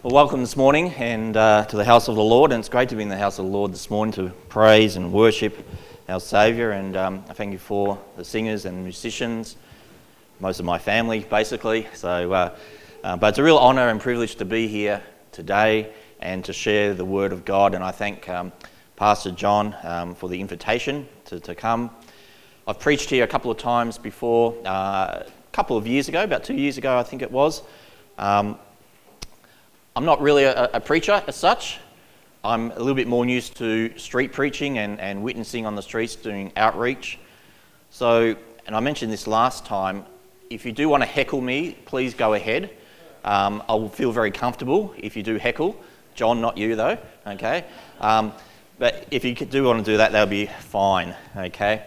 Well, welcome this morning and uh, to the house of the Lord. And it's great to be in the house of the Lord this morning to praise and worship our Saviour. And um, I thank you for the singers and musicians, most of my family, basically. So, uh, uh, but it's a real honour and privilege to be here today and to share the Word of God. And I thank um, Pastor John um, for the invitation to, to come. I've preached here a couple of times before, uh, a couple of years ago, about two years ago, I think it was. Um, I'm not really a, a, preacher as such. I'm a little bit more used to street preaching and, and witnessing on the streets, doing outreach. So, and I mentioned this last time, if you do want to heckle me, please go ahead. Um, I'll feel very comfortable if you do heckle. John, not you though, okay? Um, but if you do want to do that, that'll be fine, okay?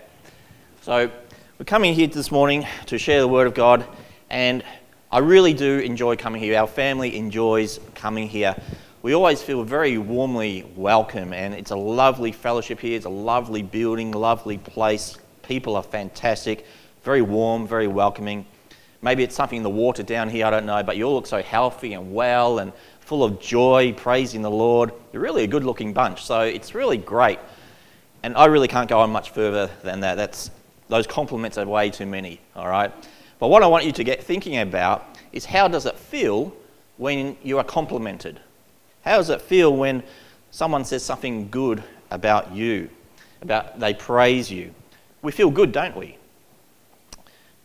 So, we're coming here this morning to share the Word of God, and I really do enjoy coming here. Our family enjoys coming here. We always feel very warmly welcome, and it's a lovely fellowship here. It's a lovely building, lovely place. People are fantastic, very warm, very welcoming. Maybe it's something in the water down here, I don't know, but you all look so healthy and well and full of joy, praising the Lord. You're really a good looking bunch, so it's really great. And I really can't go on much further than that. That's, those compliments are way too many, all right? But what I want you to get thinking about is how does it feel when you are complimented? How does it feel when someone says something good about you, about they praise you? We feel good, don't we?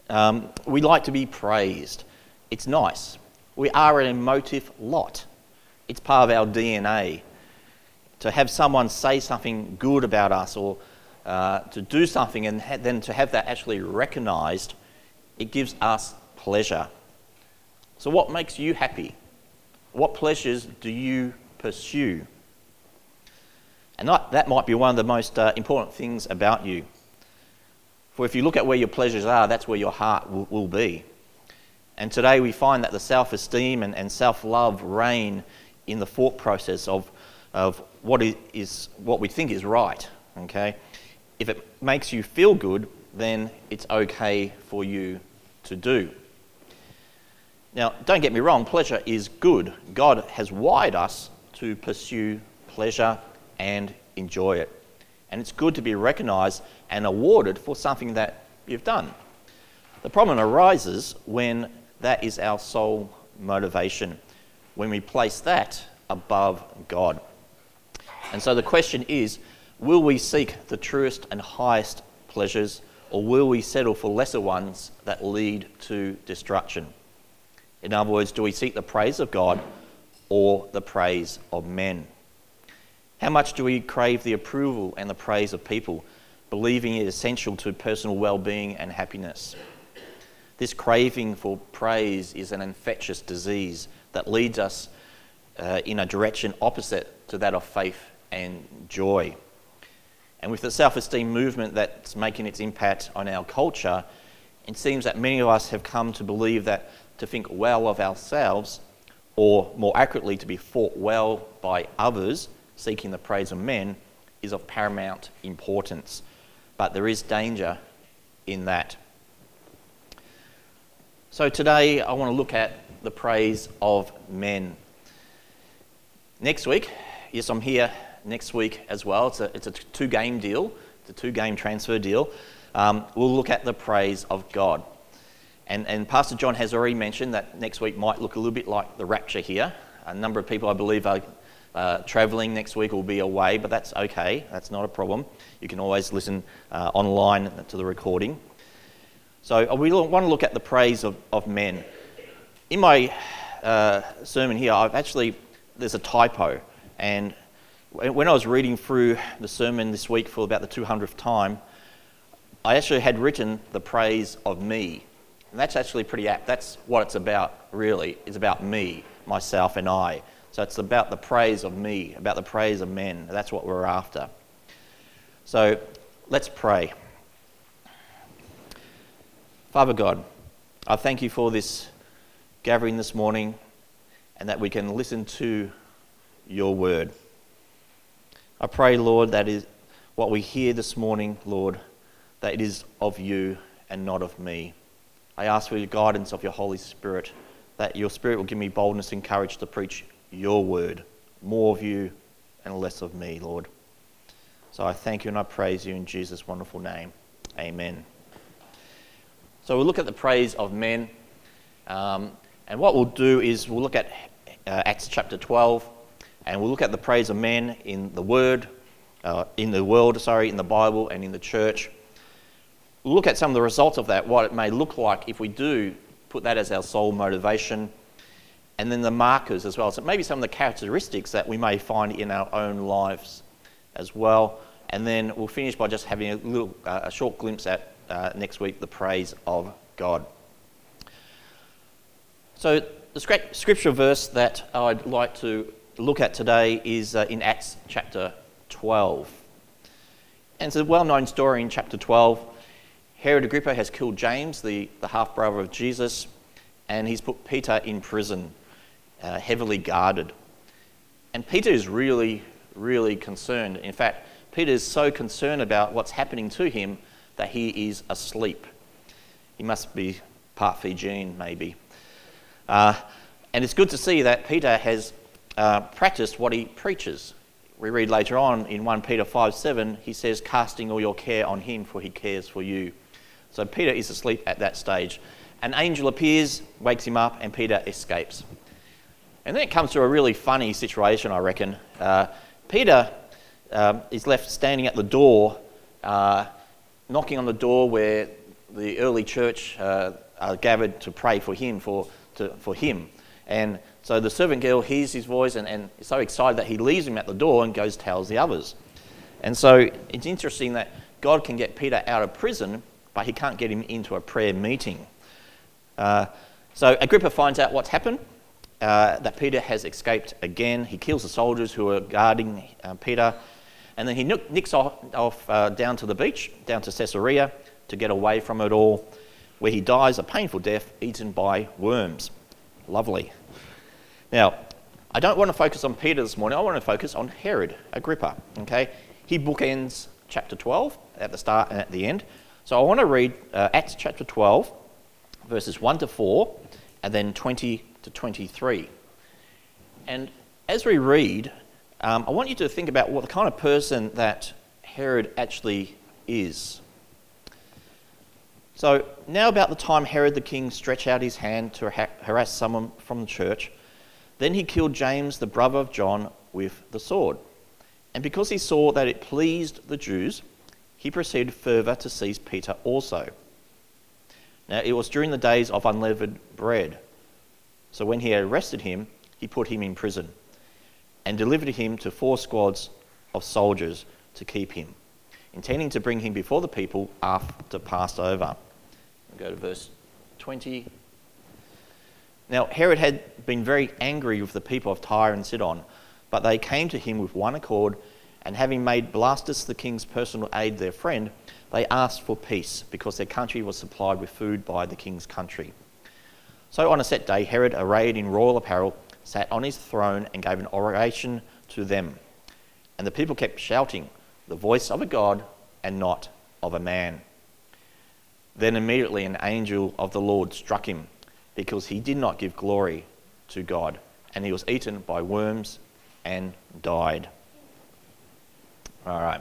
Um, we like to be praised. It's nice. We are an emotive lot. It's part of our DNA. To have someone say something good about us or uh, to do something and ha- then to have that actually recognized it gives us pleasure. So, what makes you happy? What pleasures do you pursue? And that, that might be one of the most uh, important things about you. For if you look at where your pleasures are, that's where your heart will, will be. And today we find that the self esteem and, and self love reign in the thought process of, of what, is, what we think is right. Okay? If it makes you feel good, then it's okay for you to do. Now, don't get me wrong, pleasure is good. God has wired us to pursue pleasure and enjoy it. And it's good to be recognized and awarded for something that you've done. The problem arises when that is our sole motivation, when we place that above God. And so the question is will we seek the truest and highest pleasures or will we settle for lesser ones that lead to destruction? In other words, do we seek the praise of God or the praise of men? How much do we crave the approval and the praise of people, believing it essential to personal well being and happiness? This craving for praise is an infectious disease that leads us uh, in a direction opposite to that of faith and joy. And with the self esteem movement that's making its impact on our culture, it seems that many of us have come to believe that to think well of ourselves, or more accurately, to be thought well by others, seeking the praise of men, is of paramount importance. But there is danger in that. So today I want to look at the praise of men. Next week, yes, I'm here next week as well. It's a, it's a two game deal, it's a two game transfer deal. Um, we'll look at the praise of God. And, and Pastor John has already mentioned that next week might look a little bit like the rapture here. A number of people, I believe, are uh, traveling next week will be away, but that's okay. That's not a problem. You can always listen uh, online to the recording. So uh, we want to look at the praise of, of men. In my uh, sermon here, I've actually, there's a typo. And when I was reading through the sermon this week for about the 200th time, I actually had written the praise of me. And that's actually pretty apt. That's what it's about, really. It's about me, myself, and I. So it's about the praise of me, about the praise of men. That's what we're after. So let's pray. Father God, I thank you for this gathering this morning and that we can listen to your word. I pray, Lord, that is what we hear this morning, Lord, that it is of you and not of me. I ask for your guidance of your Holy Spirit, that your Spirit will give me boldness and courage to preach your word. More of you and less of me, Lord. So I thank you and I praise you in Jesus' wonderful name. Amen. So we'll look at the praise of men. Um, and what we'll do is we'll look at uh, Acts chapter 12 and we'll look at the praise of men in the word, uh, in the world, sorry, in the Bible and in the church. We'll look at some of the results of that, what it may look like if we do put that as our sole motivation, and then the markers as well. So maybe some of the characteristics that we may find in our own lives as well. And then we'll finish by just having a little, uh, a short glimpse at uh, next week the praise of God. So the scripture verse that I'd like to look at today is uh, in Acts chapter 12. And it's a well known story in chapter 12. Herod Agrippa has killed James, the, the half brother of Jesus, and he's put Peter in prison, uh, heavily guarded. And Peter is really, really concerned. In fact, Peter is so concerned about what's happening to him that he is asleep. He must be part Fijian, maybe. Uh, and it's good to see that Peter has uh, practiced what he preaches. We read later on in 1 Peter 5 7, he says, Casting all your care on him, for he cares for you. So Peter is asleep at that stage. An angel appears, wakes him up, and Peter escapes. And then it comes to a really funny situation, I reckon. Uh, Peter um, is left standing at the door, uh, knocking on the door where the early church uh, are gathered to pray for him, for, to, for him. And so the servant girl hears his voice and, and is so excited that he leaves him at the door and goes tells the others. And so it's interesting that God can get Peter out of prison, but he can't get him into a prayer meeting. Uh, so Agrippa finds out what's happened, uh, that Peter has escaped again. He kills the soldiers who are guarding uh, Peter, and then he nicks off, off uh, down to the beach, down to Caesarea, to get away from it all, where he dies a painful death eaten by worms. Lovely. Now, I don't want to focus on Peter this morning. I want to focus on Herod Agrippa. Okay, he bookends chapter 12 at the start and at the end. So I want to read uh, Acts chapter 12, verses 1 to 4, and then 20 to 23. And as we read, um, I want you to think about what the kind of person that Herod actually is. So, now about the time Herod the king stretched out his hand to harass someone from the church, then he killed James, the brother of John, with the sword. And because he saw that it pleased the Jews, he proceeded further to seize Peter also. Now, it was during the days of unleavened bread. So, when he had arrested him, he put him in prison and delivered him to four squads of soldiers to keep him, intending to bring him before the people after Passover. We'll go to verse 20. Now, Herod had been very angry with the people of Tyre and Sidon, but they came to him with one accord, and having made Blastus the king's personal aide their friend, they asked for peace, because their country was supplied with food by the king's country. So on a set day, Herod, arrayed in royal apparel, sat on his throne and gave an oration to them. And the people kept shouting, The voice of a God and not of a man. Then immediately an angel of the Lord struck him, because he did not give glory to God, and he was eaten by worms and died. All right.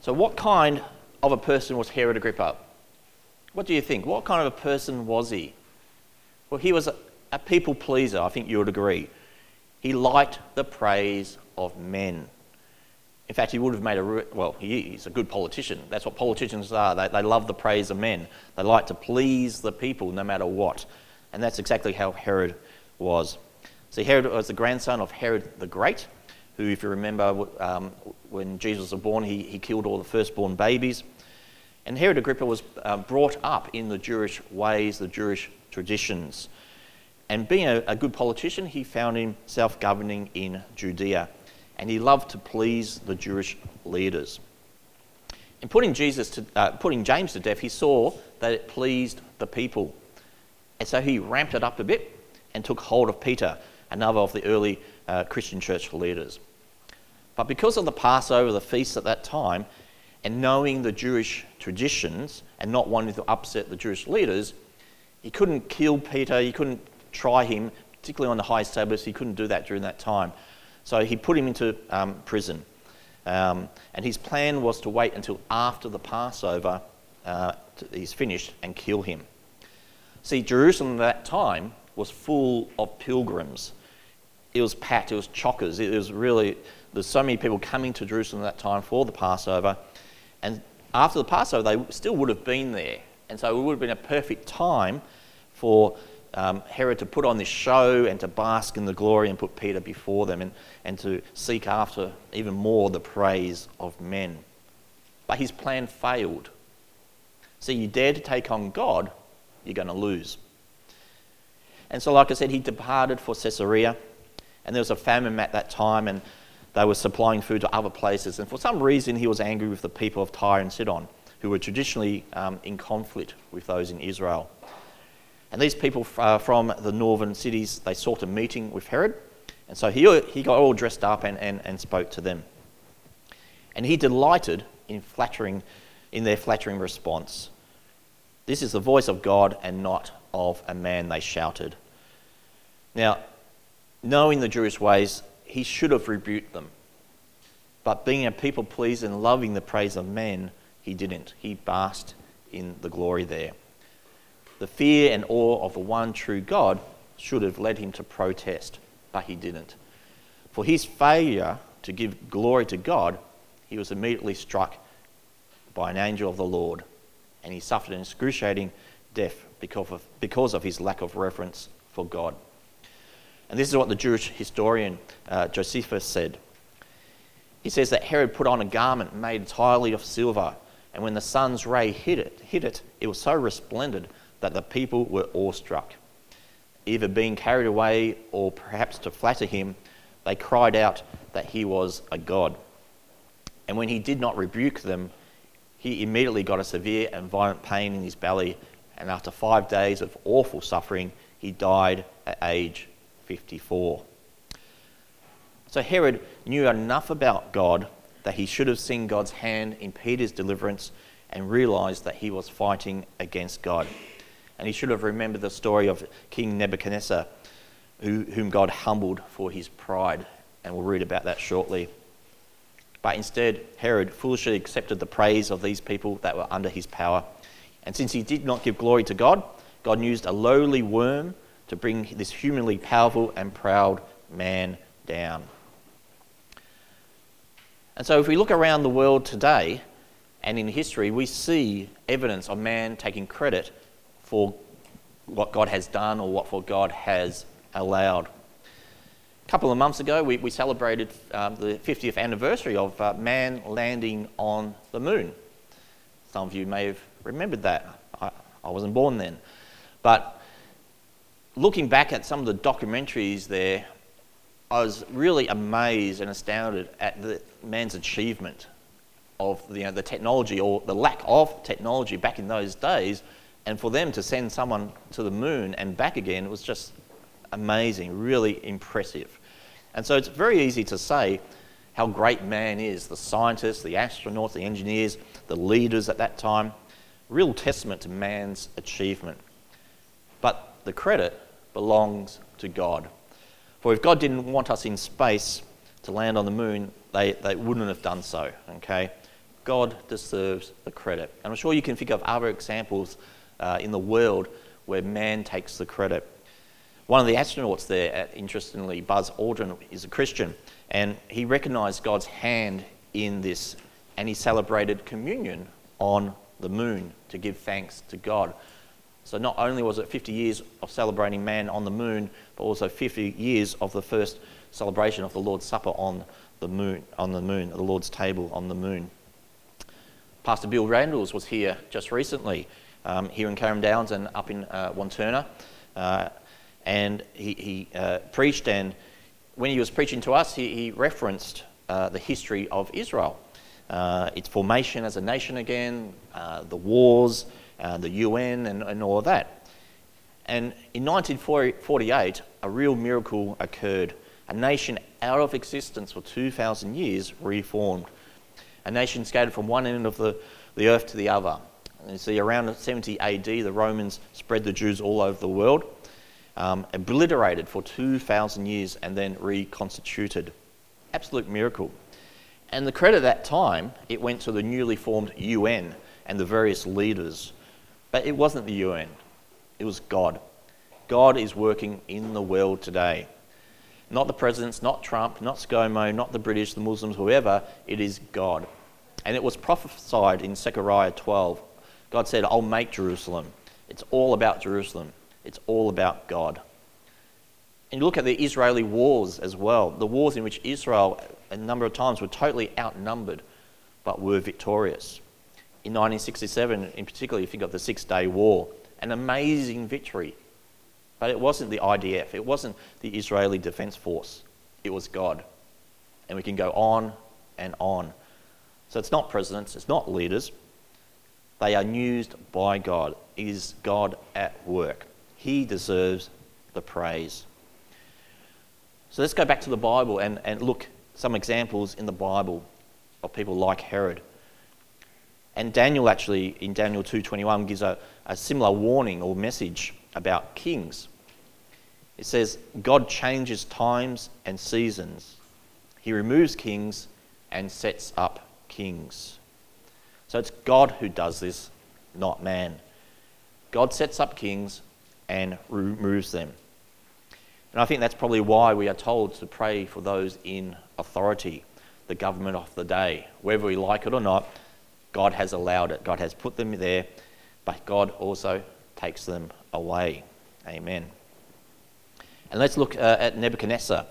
So, what kind of a person was Herod Agrippa? What do you think? What kind of a person was he? Well, he was a, a people pleaser, I think you would agree. He liked the praise of men. In fact, he would have made a, well, he's a good politician. That's what politicians are. They, they love the praise of men. They like to please the people no matter what. And that's exactly how Herod was. See, Herod was the grandson of Herod the Great, who, if you remember, um, when Jesus was born, he, he killed all the firstborn babies. And Herod Agrippa was uh, brought up in the Jewish ways, the Jewish traditions. And being a, a good politician, he found himself governing in Judea. And he loved to please the Jewish leaders. In putting, Jesus to, uh, putting James to death, he saw that it pleased the people. And so he ramped it up a bit and took hold of Peter, another of the early uh, Christian church leaders. But because of the Passover, the feast at that time, and knowing the Jewish traditions and not wanting to upset the Jewish leaders, he couldn't kill Peter, he couldn't try him particularly on the high Sabbath. He couldn't do that during that time. So he put him into um, prison. Um, and his plan was to wait until after the Passover uh, is finished and kill him. See, Jerusalem at that time was full of pilgrims. It was packed, it was chockers. It was really, there's so many people coming to Jerusalem at that time for the Passover. And after the Passover, they still would have been there. And so it would have been a perfect time for um, Herod to put on this show and to bask in the glory and put Peter before them and, and to seek after even more the praise of men. But his plan failed. See, you dare to take on God, you're going to lose. And so, like I said, he departed for Caesarea, and there was a famine at that time, and they were supplying food to other places. And for some reason, he was angry with the people of Tyre and Sidon, who were traditionally um, in conflict with those in Israel. And these people uh, from the northern cities, they sought a meeting with Herod. And so he, he got all dressed up and, and, and spoke to them. And he delighted in flattering, in their flattering response. This is the voice of God and not of a man, they shouted. Now, knowing the Jewish ways, he should have rebuked them. But being a people pleaser and loving the praise of men, he didn't. He basked in the glory there. The fear and awe of the one true God should have led him to protest, but he didn't. For his failure to give glory to God, he was immediately struck by an angel of the Lord, and he suffered an excruciating death because of, because of his lack of reverence for God. And this is what the Jewish historian uh, Josephus said. He says that Herod put on a garment made entirely of silver, and when the sun's ray hit it, hit it, it was so resplendent that the people were awestruck. Either being carried away or perhaps to flatter him, they cried out that he was a god. And when he did not rebuke them, he immediately got a severe and violent pain in his belly, and after five days of awful suffering, he died at age 54. So Herod knew enough about God that he should have seen God's hand in Peter's deliverance and realized that he was fighting against God. And he should have remembered the story of King Nebuchadnezzar, who, whom God humbled for his pride. And we'll read about that shortly. But instead, Herod foolishly accepted the praise of these people that were under his power. And since he did not give glory to God, God used a lowly worm to bring this humanly powerful and proud man down. And so, if we look around the world today and in history, we see evidence of man taking credit for what God has done or what for God has allowed. A couple of months ago, we, we celebrated um, the 50th anniversary of uh, man landing on the moon. Some of you may have remembered that. I, I wasn't born then. But looking back at some of the documentaries there, I was really amazed and astounded at the man's achievement of the, you know, the technology or the lack of technology back in those days and for them to send someone to the moon and back again was just amazing, really impressive. And so it's very easy to say how great man is the scientists, the astronauts, the engineers, the leaders at that time. Real testament to man's achievement. But the credit belongs to God. For if God didn't want us in space to land on the moon, they, they wouldn't have done so. Okay? God deserves the credit. And I'm sure you can think of other examples uh, in the world where man takes the credit. One of the astronauts there, interestingly, Buzz Aldrin, is a Christian, and he recognized God's hand in this, and he celebrated communion on the moon to give thanks to God. So not only was it 50 years of celebrating man on the moon, but also 50 years of the first celebration of the Lord's Supper on the moon, on the moon, the Lord's table on the moon. Pastor Bill Randalls was here just recently, um, here in Carrum Downs and up in uh, Wantirna. Uh, and he, he uh, preached, and when he was preaching to us, he, he referenced uh, the history of Israel, uh, its formation as a nation again, uh, the wars, the UN, and, and all of that. And in 1948, a real miracle occurred. A nation out of existence for 2,000 years reformed. A nation scattered from one end of the, the earth to the other. And you see, around 70 AD, the Romans spread the Jews all over the world. Um, obliterated for 2,000 years and then reconstituted. Absolute miracle. And the credit at that time, it went to the newly formed UN and the various leaders. But it wasn't the UN, it was God. God is working in the world today. Not the presidents, not Trump, not ScoMo, not the British, the Muslims, whoever, it is God. And it was prophesied in Zechariah 12. God said, I'll make Jerusalem. It's all about Jerusalem, it's all about God. And you look at the Israeli wars as well, the wars in which Israel a number of times were totally outnumbered but were victorious. In 1967, in particular, you think of the Six Day War, an amazing victory. But it wasn't the IDF, it wasn't the Israeli Defense Force, it was God. And we can go on and on. So it's not presidents, it's not leaders. They are used by God. It is God at work. He deserves the praise. So let's go back to the Bible and, and look some examples in the Bible of people like Herod. And Daniel actually, in Daniel 2.21, gives a, a similar warning or message about kings. It says, God changes times and seasons. He removes kings and sets up kings. So it's God who does this, not man. God sets up kings and removes them. And I think that's probably why we are told to pray for those in authority, the government of the day. Whether we like it or not, God has allowed it. God has put them there, but God also takes them away. Amen. And let's look uh, at Nebuchadnezzar.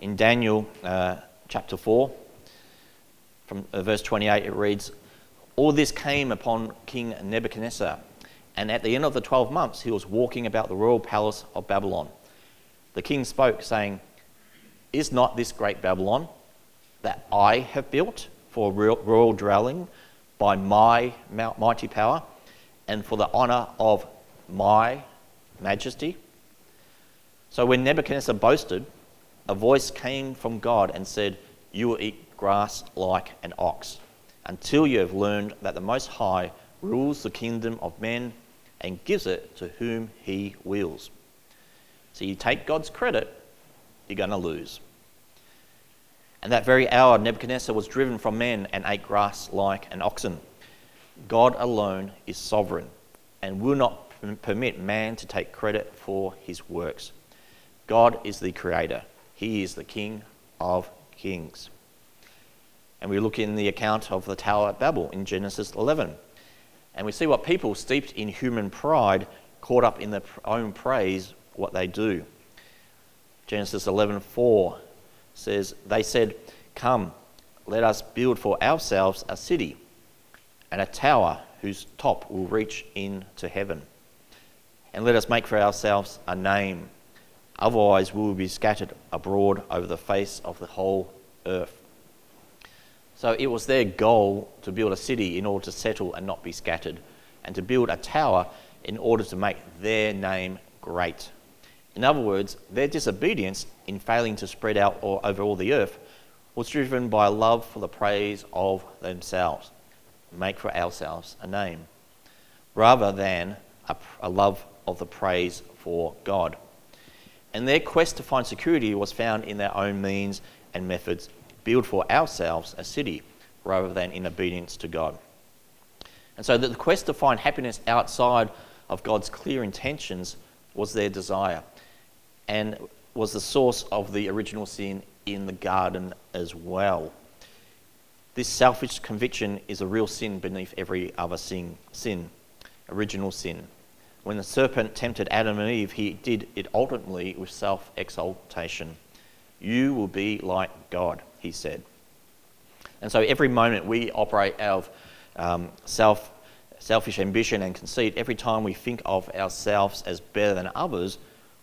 In Daniel uh, chapter 4, from uh, verse 28, it reads All this came upon King Nebuchadnezzar, and at the end of the 12 months, he was walking about the royal palace of Babylon the king spoke, saying, Is not this great Babylon that I have built for a royal dwelling by my mighty power and for the honour of my majesty? So when Nebuchadnezzar boasted, a voice came from God and said, You will eat grass like an ox until you have learned that the Most High rules the kingdom of men and gives it to whom he wills. So you take God's credit, you're going to lose. And that very hour, Nebuchadnezzar was driven from men and ate grass like an oxen. God alone is sovereign and will not permit man to take credit for his works. God is the creator, he is the king of kings. And we look in the account of the Tower at Babel in Genesis 11. And we see what people steeped in human pride, caught up in their own praise, what they do. Genesis 11:4 says, "They said, "Come, let us build for ourselves a city and a tower whose top will reach into heaven. And let us make for ourselves a name, otherwise we will be scattered abroad over the face of the whole earth." So it was their goal to build a city in order to settle and not be scattered, and to build a tower in order to make their name great. In other words, their disobedience in failing to spread out over all the earth was driven by a love for the praise of themselves, make for ourselves a name, rather than a, a love of the praise for God. And their quest to find security was found in their own means and methods, build for ourselves a city, rather than in obedience to God. And so the quest to find happiness outside of God's clear intentions was their desire and was the source of the original sin in the garden as well. This selfish conviction is a real sin beneath every other sin, sin, original sin. When the serpent tempted Adam and Eve, he did it ultimately with self exaltation. You will be like God, he said. And so every moment we operate out of um, self, selfish ambition and conceit, every time we think of ourselves as better than others,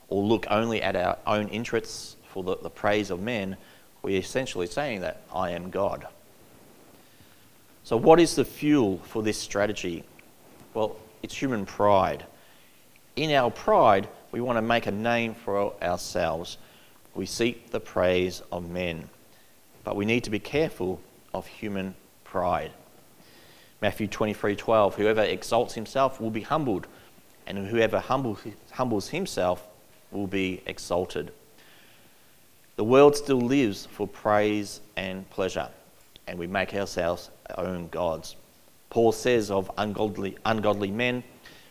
or look only at our own interests for the, the praise of men, we're essentially saying that I am God. So, what is the fuel for this strategy? Well, it's human pride. In our pride, we want to make a name for ourselves. We seek the praise of men. But we need to be careful of human pride. Matthew 23:12 Whoever exalts himself will be humbled, and whoever humbles himself will be exalted. The world still lives for praise and pleasure, and we make ourselves our own gods. Paul says of ungodly, ungodly men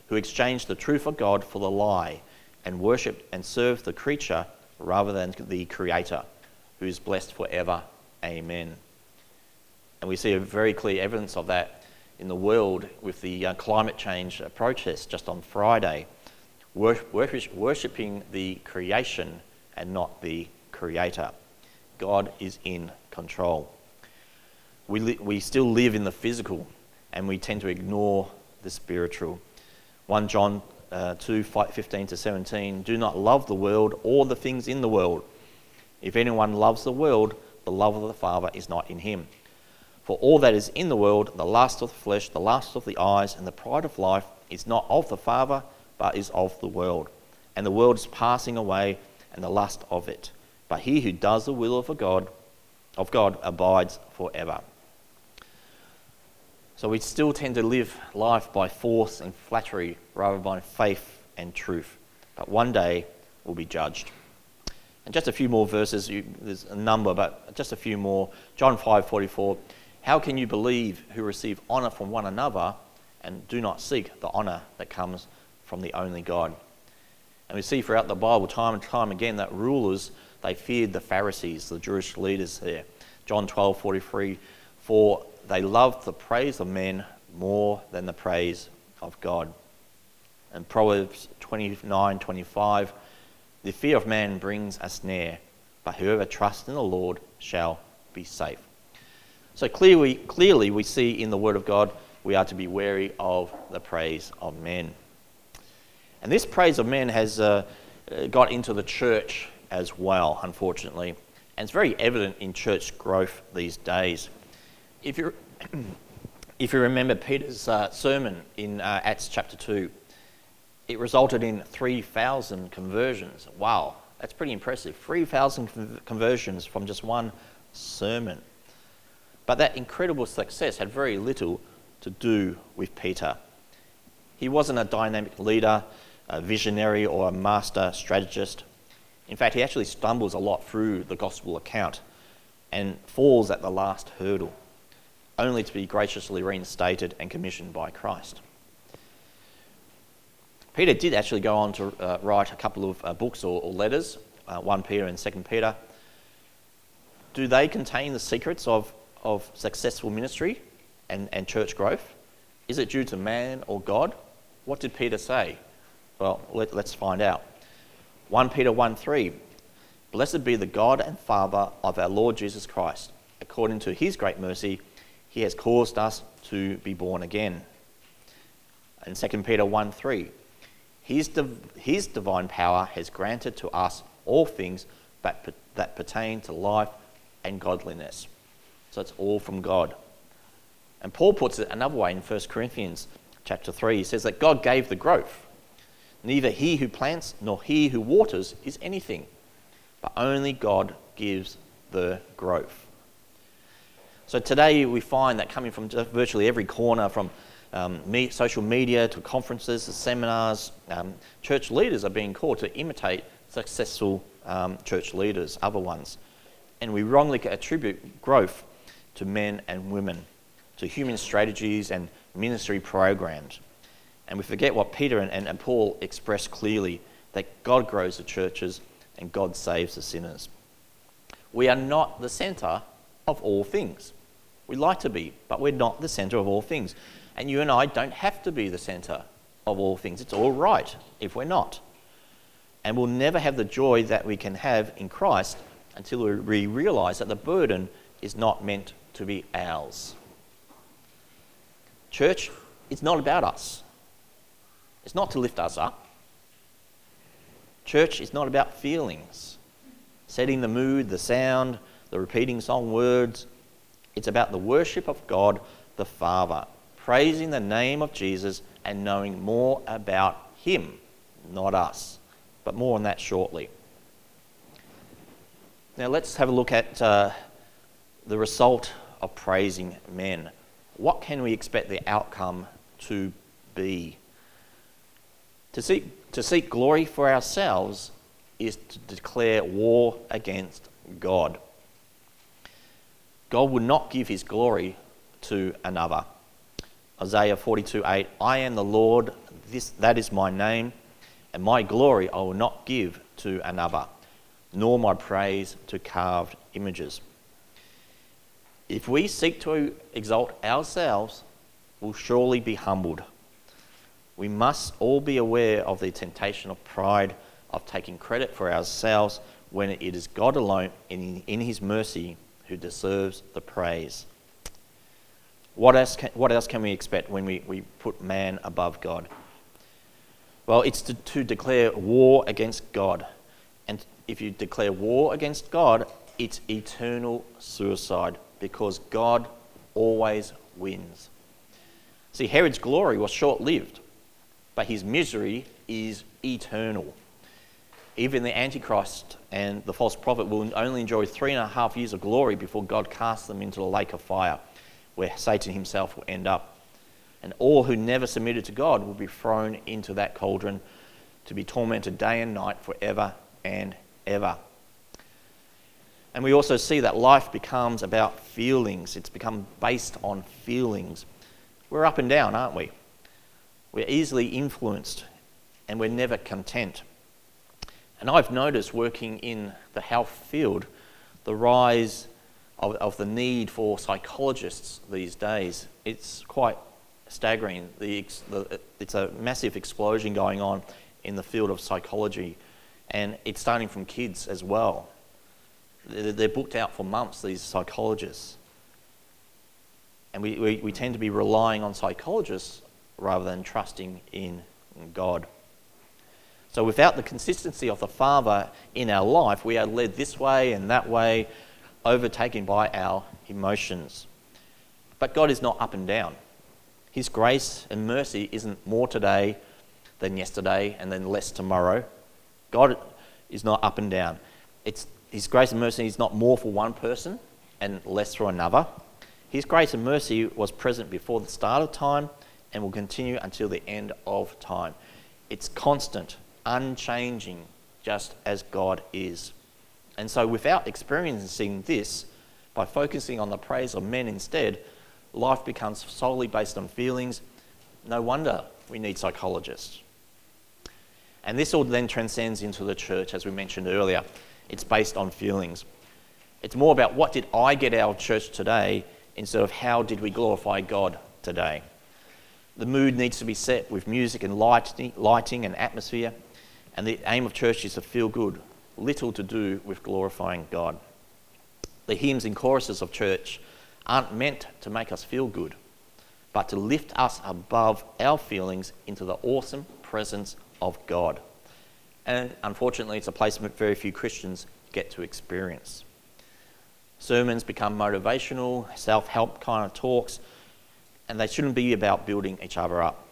who exchange the truth of God for the lie and worship and serve the creature rather than the Creator, who is blessed forever. Amen. And we see a very clear evidence of that in the world with the uh, climate change protest just on Friday, worshipping the creation and not the creator. God is in control. We, li- we still live in the physical and we tend to ignore the spiritual. 1 John uh, 2 15 to 17 Do not love the world or the things in the world. If anyone loves the world, the love of the Father is not in him. For all that is in the world, the lust of the flesh, the lust of the eyes, and the pride of life, is not of the Father, but is of the world. And the world is passing away, and the lust of it. But he who does the will of God, of God abides forever. So we still tend to live life by force and flattery rather than by faith and truth. But one day we'll be judged. And just a few more verses, you, there's a number, but just a few more. John 5:44. How can you believe who receive honor from one another and do not seek the honor that comes from the only God? And we see throughout the Bible time and time again that rulers they feared the Pharisees, the Jewish leaders there. John 12:43 For they loved the praise of men more than the praise of God. And Proverbs 29:25 The fear of man brings a snare, but whoever trusts in the Lord shall be safe. So clearly, clearly we see in the Word of God we are to be wary of the praise of men. And this praise of men has uh, got into the church as well, unfortunately. And it's very evident in church growth these days. If you, if you remember Peter's uh, sermon in uh, Acts chapter 2, it resulted in 3,000 conversions. Wow, that's pretty impressive. 3,000 conversions from just one sermon. But that incredible success had very little to do with Peter. He wasn't a dynamic leader, a visionary, or a master strategist. In fact, he actually stumbles a lot through the gospel account and falls at the last hurdle, only to be graciously reinstated and commissioned by Christ. Peter did actually go on to uh, write a couple of uh, books or, or letters, uh, 1 Peter and 2 Peter. Do they contain the secrets of of successful ministry and, and church growth? Is it due to man or God? What did Peter say? Well, let, us find out. 1 Peter 1 3 Blessed be the God and Father of our Lord Jesus Christ. According to his great mercy, he has caused us to be born again. And 2 Peter 1 3 his, div- his divine power has granted to us all things that, that pertain to life and godliness. So it's all from God. And Paul puts it another way in 1 Corinthians chapter 3. He says that God gave the growth. Neither he who plants nor he who waters is anything, but only God gives the growth. So today we find that coming from virtually every corner, from um, me, social media to conferences to seminars, um, church leaders are being called to imitate successful um, church leaders, other ones. And we wrongly attribute growth to men and women, to human strategies and ministry programs. And we forget what Peter and, and, and Paul express clearly that God grows the churches and God saves the sinners. We are not the centre of all things. We like to be, but we're not the centre of all things. And you and I don't have to be the centre of all things. It's all right if we're not. And we'll never have the joy that we can have in Christ until we realise that the burden is not meant to be ours. Church, it's not about us. It's not to lift us up. Church is not about feelings, setting the mood, the sound, the repeating song words. It's about the worship of God the Father, praising the name of Jesus and knowing more about Him, not us. But more on that shortly. Now let's have a look at uh, the result of praising men. What can we expect the outcome to be? To seek, to seek glory for ourselves is to declare war against God. God would not give his glory to another. Isaiah 42 8 I am the Lord, this, that is my name, and my glory I will not give to another, nor my praise to carved images. If we seek to exalt ourselves, we'll surely be humbled. We must all be aware of the temptation of pride, of taking credit for ourselves when it is God alone in, in His mercy who deserves the praise. What else can, what else can we expect when we, we put man above God? Well, it's to, to declare war against God. And if you declare war against God, it's eternal suicide because God always wins. See, Herod's glory was short lived, but his misery is eternal. Even the Antichrist and the false prophet will only enjoy three and a half years of glory before God casts them into the lake of fire, where Satan himself will end up. And all who never submitted to God will be thrown into that cauldron to be tormented day and night forever and ever. And we also see that life becomes about feelings. It's become based on feelings. We're up and down, aren't we? We're easily influenced and we're never content. And I've noticed working in the health field the rise of, of the need for psychologists these days. It's quite staggering. The, the, it's a massive explosion going on in the field of psychology, and it's starting from kids as well. They're booked out for months, these psychologists. And we, we, we tend to be relying on psychologists rather than trusting in God. So, without the consistency of the Father in our life, we are led this way and that way, overtaken by our emotions. But God is not up and down. His grace and mercy isn't more today than yesterday and then less tomorrow. God is not up and down. It's his grace and mercy is not more for one person and less for another. His grace and mercy was present before the start of time and will continue until the end of time. It's constant, unchanging, just as God is. And so, without experiencing this, by focusing on the praise of men instead, life becomes solely based on feelings. No wonder we need psychologists. And this all then transcends into the church, as we mentioned earlier. It's based on feelings. It's more about what did I get out of church today instead of how did we glorify God today. The mood needs to be set with music and lighting and atmosphere, and the aim of church is to feel good, little to do with glorifying God. The hymns and choruses of church aren't meant to make us feel good, but to lift us above our feelings into the awesome presence of God. And unfortunately, it's a place very few Christians get to experience. Sermons become motivational, self help kind of talks, and they shouldn't be about building each other up,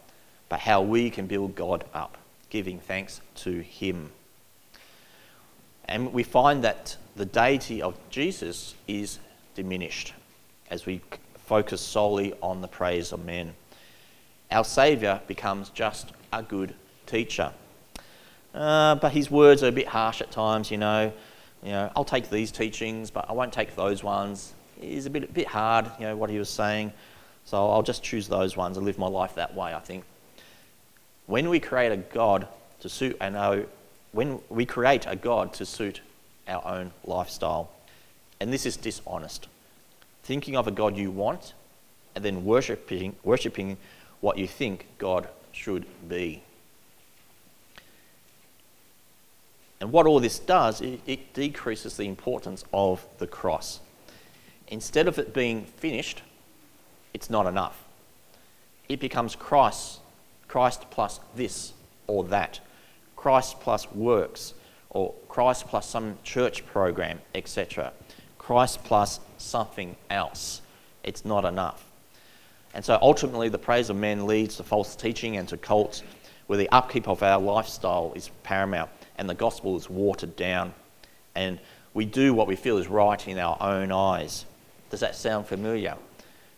but how we can build God up, giving thanks to Him. And we find that the deity of Jesus is diminished as we focus solely on the praise of men. Our Saviour becomes just a good teacher. Uh, but his words are a bit harsh at times, you know. You know, I'll take these teachings, but I won't take those ones. It's a bit, a bit hard, you know, what he was saying. So I'll just choose those ones and live my life that way, I think. When we create a God to suit and our, when we create a God to suit our own lifestyle, and this is dishonest. Thinking of a God you want and then worshipping, worshipping what you think God should be. And what all this does, it, it decreases the importance of the cross. Instead of it being finished, it's not enough. It becomes Christ, Christ plus this or that, Christ plus works, or Christ plus some church program, etc. Christ plus something else. It's not enough. And so ultimately, the praise of men leads to false teaching and to cults where the upkeep of our lifestyle is paramount and the gospel is watered down. And we do what we feel is right in our own eyes. Does that sound familiar?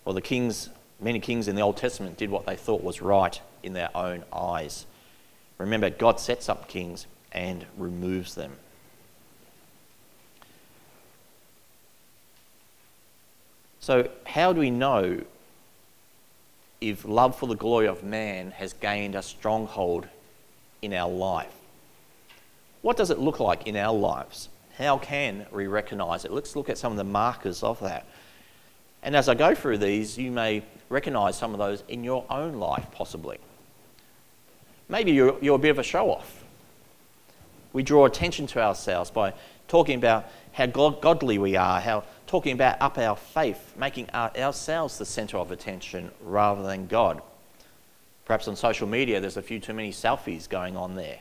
Well, the kings, many kings in the Old Testament did what they thought was right in their own eyes. Remember, God sets up kings, and removes them. So, how do we know if love for the glory of man has gained a stronghold in our life? What does it look like in our lives? How can we recognize it? Let's look at some of the markers of that. And as I go through these, you may recognize some of those in your own life, possibly. Maybe you're, you're a bit of a show off. We draw attention to ourselves by talking about how godly we are, how talking about up our faith, making our, ourselves the center of attention rather than God. Perhaps on social media, there's a few too many selfies going on there.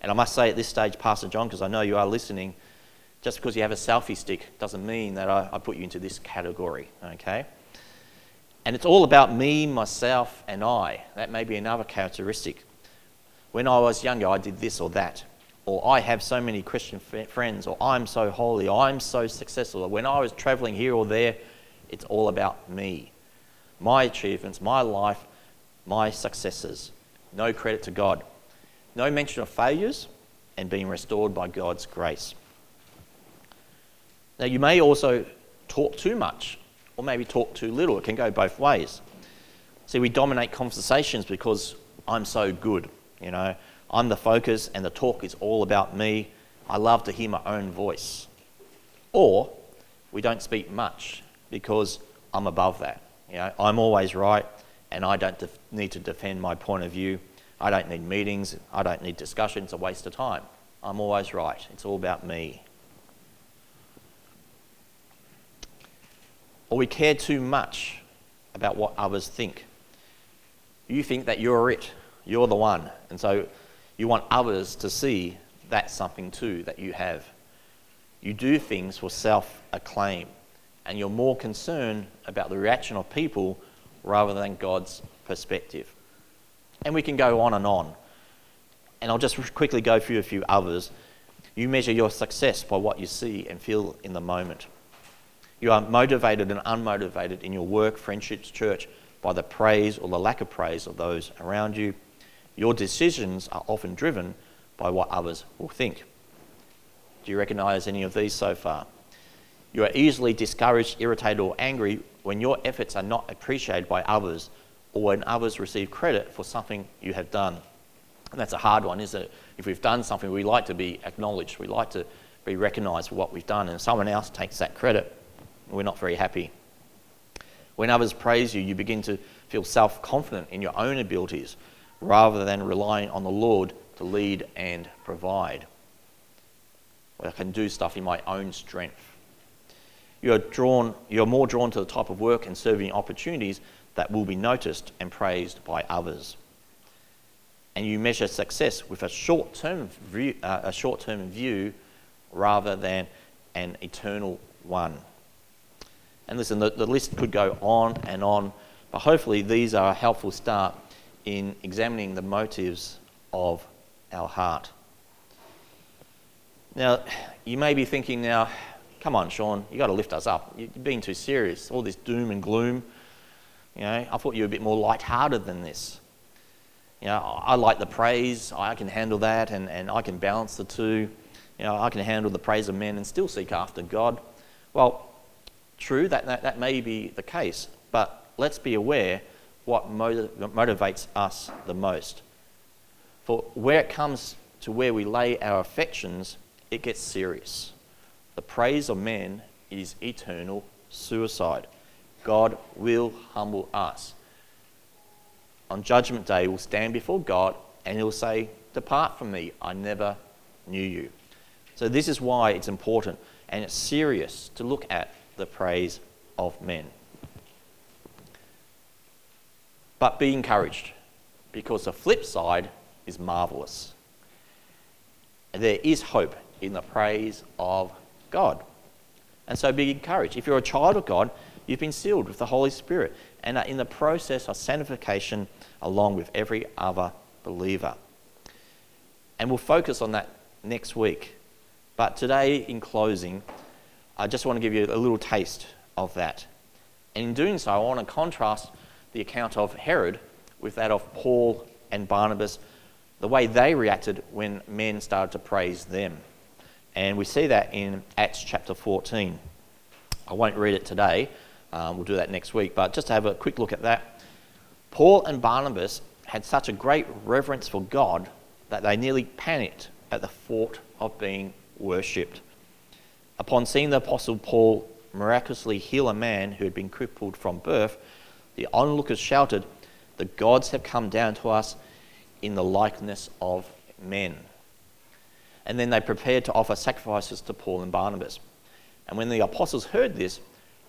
And I must say at this stage, Pastor John, because I know you are listening, just because you have a selfie stick doesn't mean that I, I put you into this category, okay? And it's all about me, myself, and I. That may be another characteristic. When I was younger, I did this or that. Or I have so many Christian friends, or I'm so holy, I'm so successful. Or when I was traveling here or there, it's all about me. My achievements, my life, my successes. No credit to God. No mention of failures and being restored by God's grace. Now, you may also talk too much or maybe talk too little. It can go both ways. See, we dominate conversations because I'm so good, you know. I'm the focus and the talk is all about me. I love to hear my own voice. Or we don't speak much because I'm above that. You know, I'm always right and I don't def- need to defend my point of view. I don't need meetings. I don't need discussion. It's a waste of time. I'm always right. It's all about me. Or we care too much about what others think. You think that you're it, you're the one. And so you want others to see that's something too that you have. You do things for self acclaim, and you're more concerned about the reaction of people rather than God's perspective. And we can go on and on. And I'll just quickly go through a few others. You measure your success by what you see and feel in the moment. You are motivated and unmotivated in your work, friendships, church by the praise or the lack of praise of those around you. Your decisions are often driven by what others will think. Do you recognize any of these so far? You are easily discouraged, irritated, or angry when your efforts are not appreciated by others or when others receive credit for something you have done. And that's a hard one, isn't it? If we've done something, we like to be acknowledged, we like to be recognized for what we've done, and someone else takes that credit, we're not very happy. When others praise you, you begin to feel self confident in your own abilities rather than relying on the Lord to lead and provide. I can do stuff in my own strength. You're, drawn, you're more drawn to the type of work and serving opportunities that will be noticed and praised by others. And you measure success with a short term view, uh, a short-term view rather than an eternal one. And listen, the, the list could go on and on, but hopefully these are a helpful start in examining the motives of our heart. Now, you may be thinking now, come on, Sean, you've got to lift us up. You're being too serious. All this doom and gloom. You know, I thought you were a bit more light-hearted than this. You know, I like the praise. I can handle that, and, and I can balance the two. You know, I can handle the praise of men and still seek after God. Well, true, that, that, that may be the case, but let's be aware what motiv- motivates us the most. For where it comes to where we lay our affections, it gets serious. The praise of men is eternal suicide. God will humble us. On Judgment Day, we'll stand before God and He'll say, Depart from me, I never knew you. So, this is why it's important and it's serious to look at the praise of men. But be encouraged because the flip side is marvelous. There is hope in the praise of God. And so be encouraged. If you're a child of God, You've been sealed with the Holy Spirit and are in the process of sanctification along with every other believer. And we'll focus on that next week. But today, in closing, I just want to give you a little taste of that. And in doing so, I want to contrast the account of Herod with that of Paul and Barnabas, the way they reacted when men started to praise them. And we see that in Acts chapter 14. I won't read it today, um, we'll do that next week, but just to have a quick look at that. Paul and Barnabas had such a great reverence for God that they nearly panicked at the thought of being worshipped. Upon seeing the Apostle Paul miraculously heal a man who had been crippled from birth, the onlookers shouted, The gods have come down to us in the likeness of men. And then they prepared to offer sacrifices to Paul and Barnabas. And when the apostles heard this,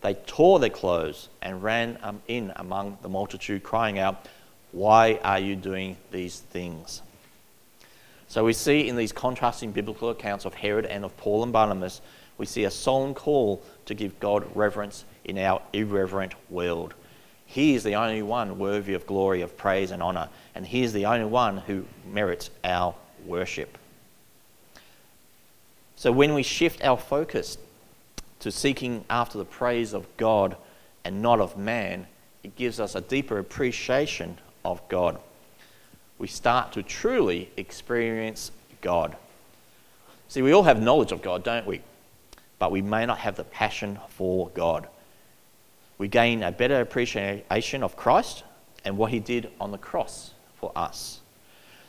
they tore their clothes and ran um, in among the multitude, crying out, Why are you doing these things? So we see in these contrasting biblical accounts of Herod and of Paul and Barnabas, we see a solemn call to give God reverence in our irreverent world. He is the only one worthy of glory, of praise, and honour, and He is the only one who merits our worship. So when we shift our focus to seeking after the praise of God and not of man, it gives us a deeper appreciation of God. We start to truly experience God. See, we all have knowledge of God, don't we? But we may not have the passion for God we gain a better appreciation of Christ and what he did on the cross for us.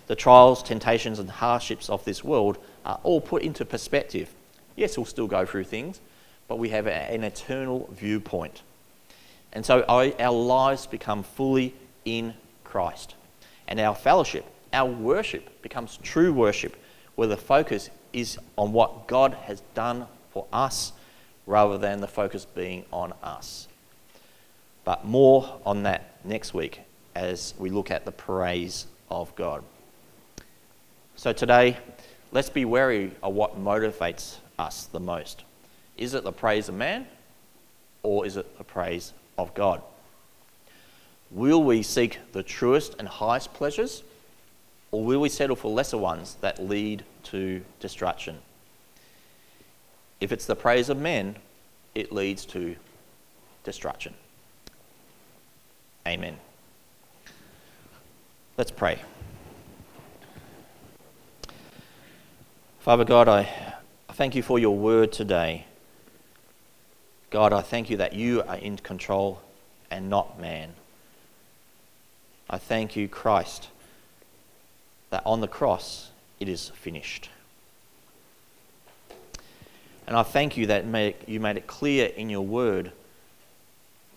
The trials, temptations, and hardships of this world are all put into perspective. Yes, we'll still go through things, but we have an eternal viewpoint. And so our, lives become fully in Christ. And our fellowship, our worship becomes true worship, where the focus is on what God has done for us rather than the focus being on us. But more on that next week as we look at the praise of God. So today, let's be wary of what motivates us the most. Is it the praise of man or is it the praise of God? Will we seek the truest and highest pleasures or will we settle for lesser ones that lead to destruction? If it's the praise of men, it leads to destruction. Amen. Let's pray. Father God, I thank you for your word today. God, I thank you that you are in control and not man. I thank you, Christ, that on the cross it is finished. And I thank you that you made it clear in your word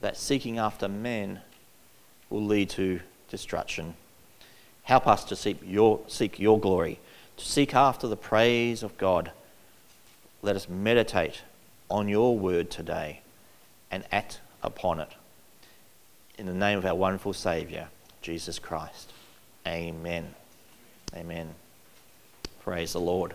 that seeking after men will lead to destruction. Help us to seek your, seek your glory, to seek after the praise of God. Let us meditate on your word today and act upon it. In the name of our wonderful Saviour, Jesus Christ. Amen. Amen. Praise the Lord.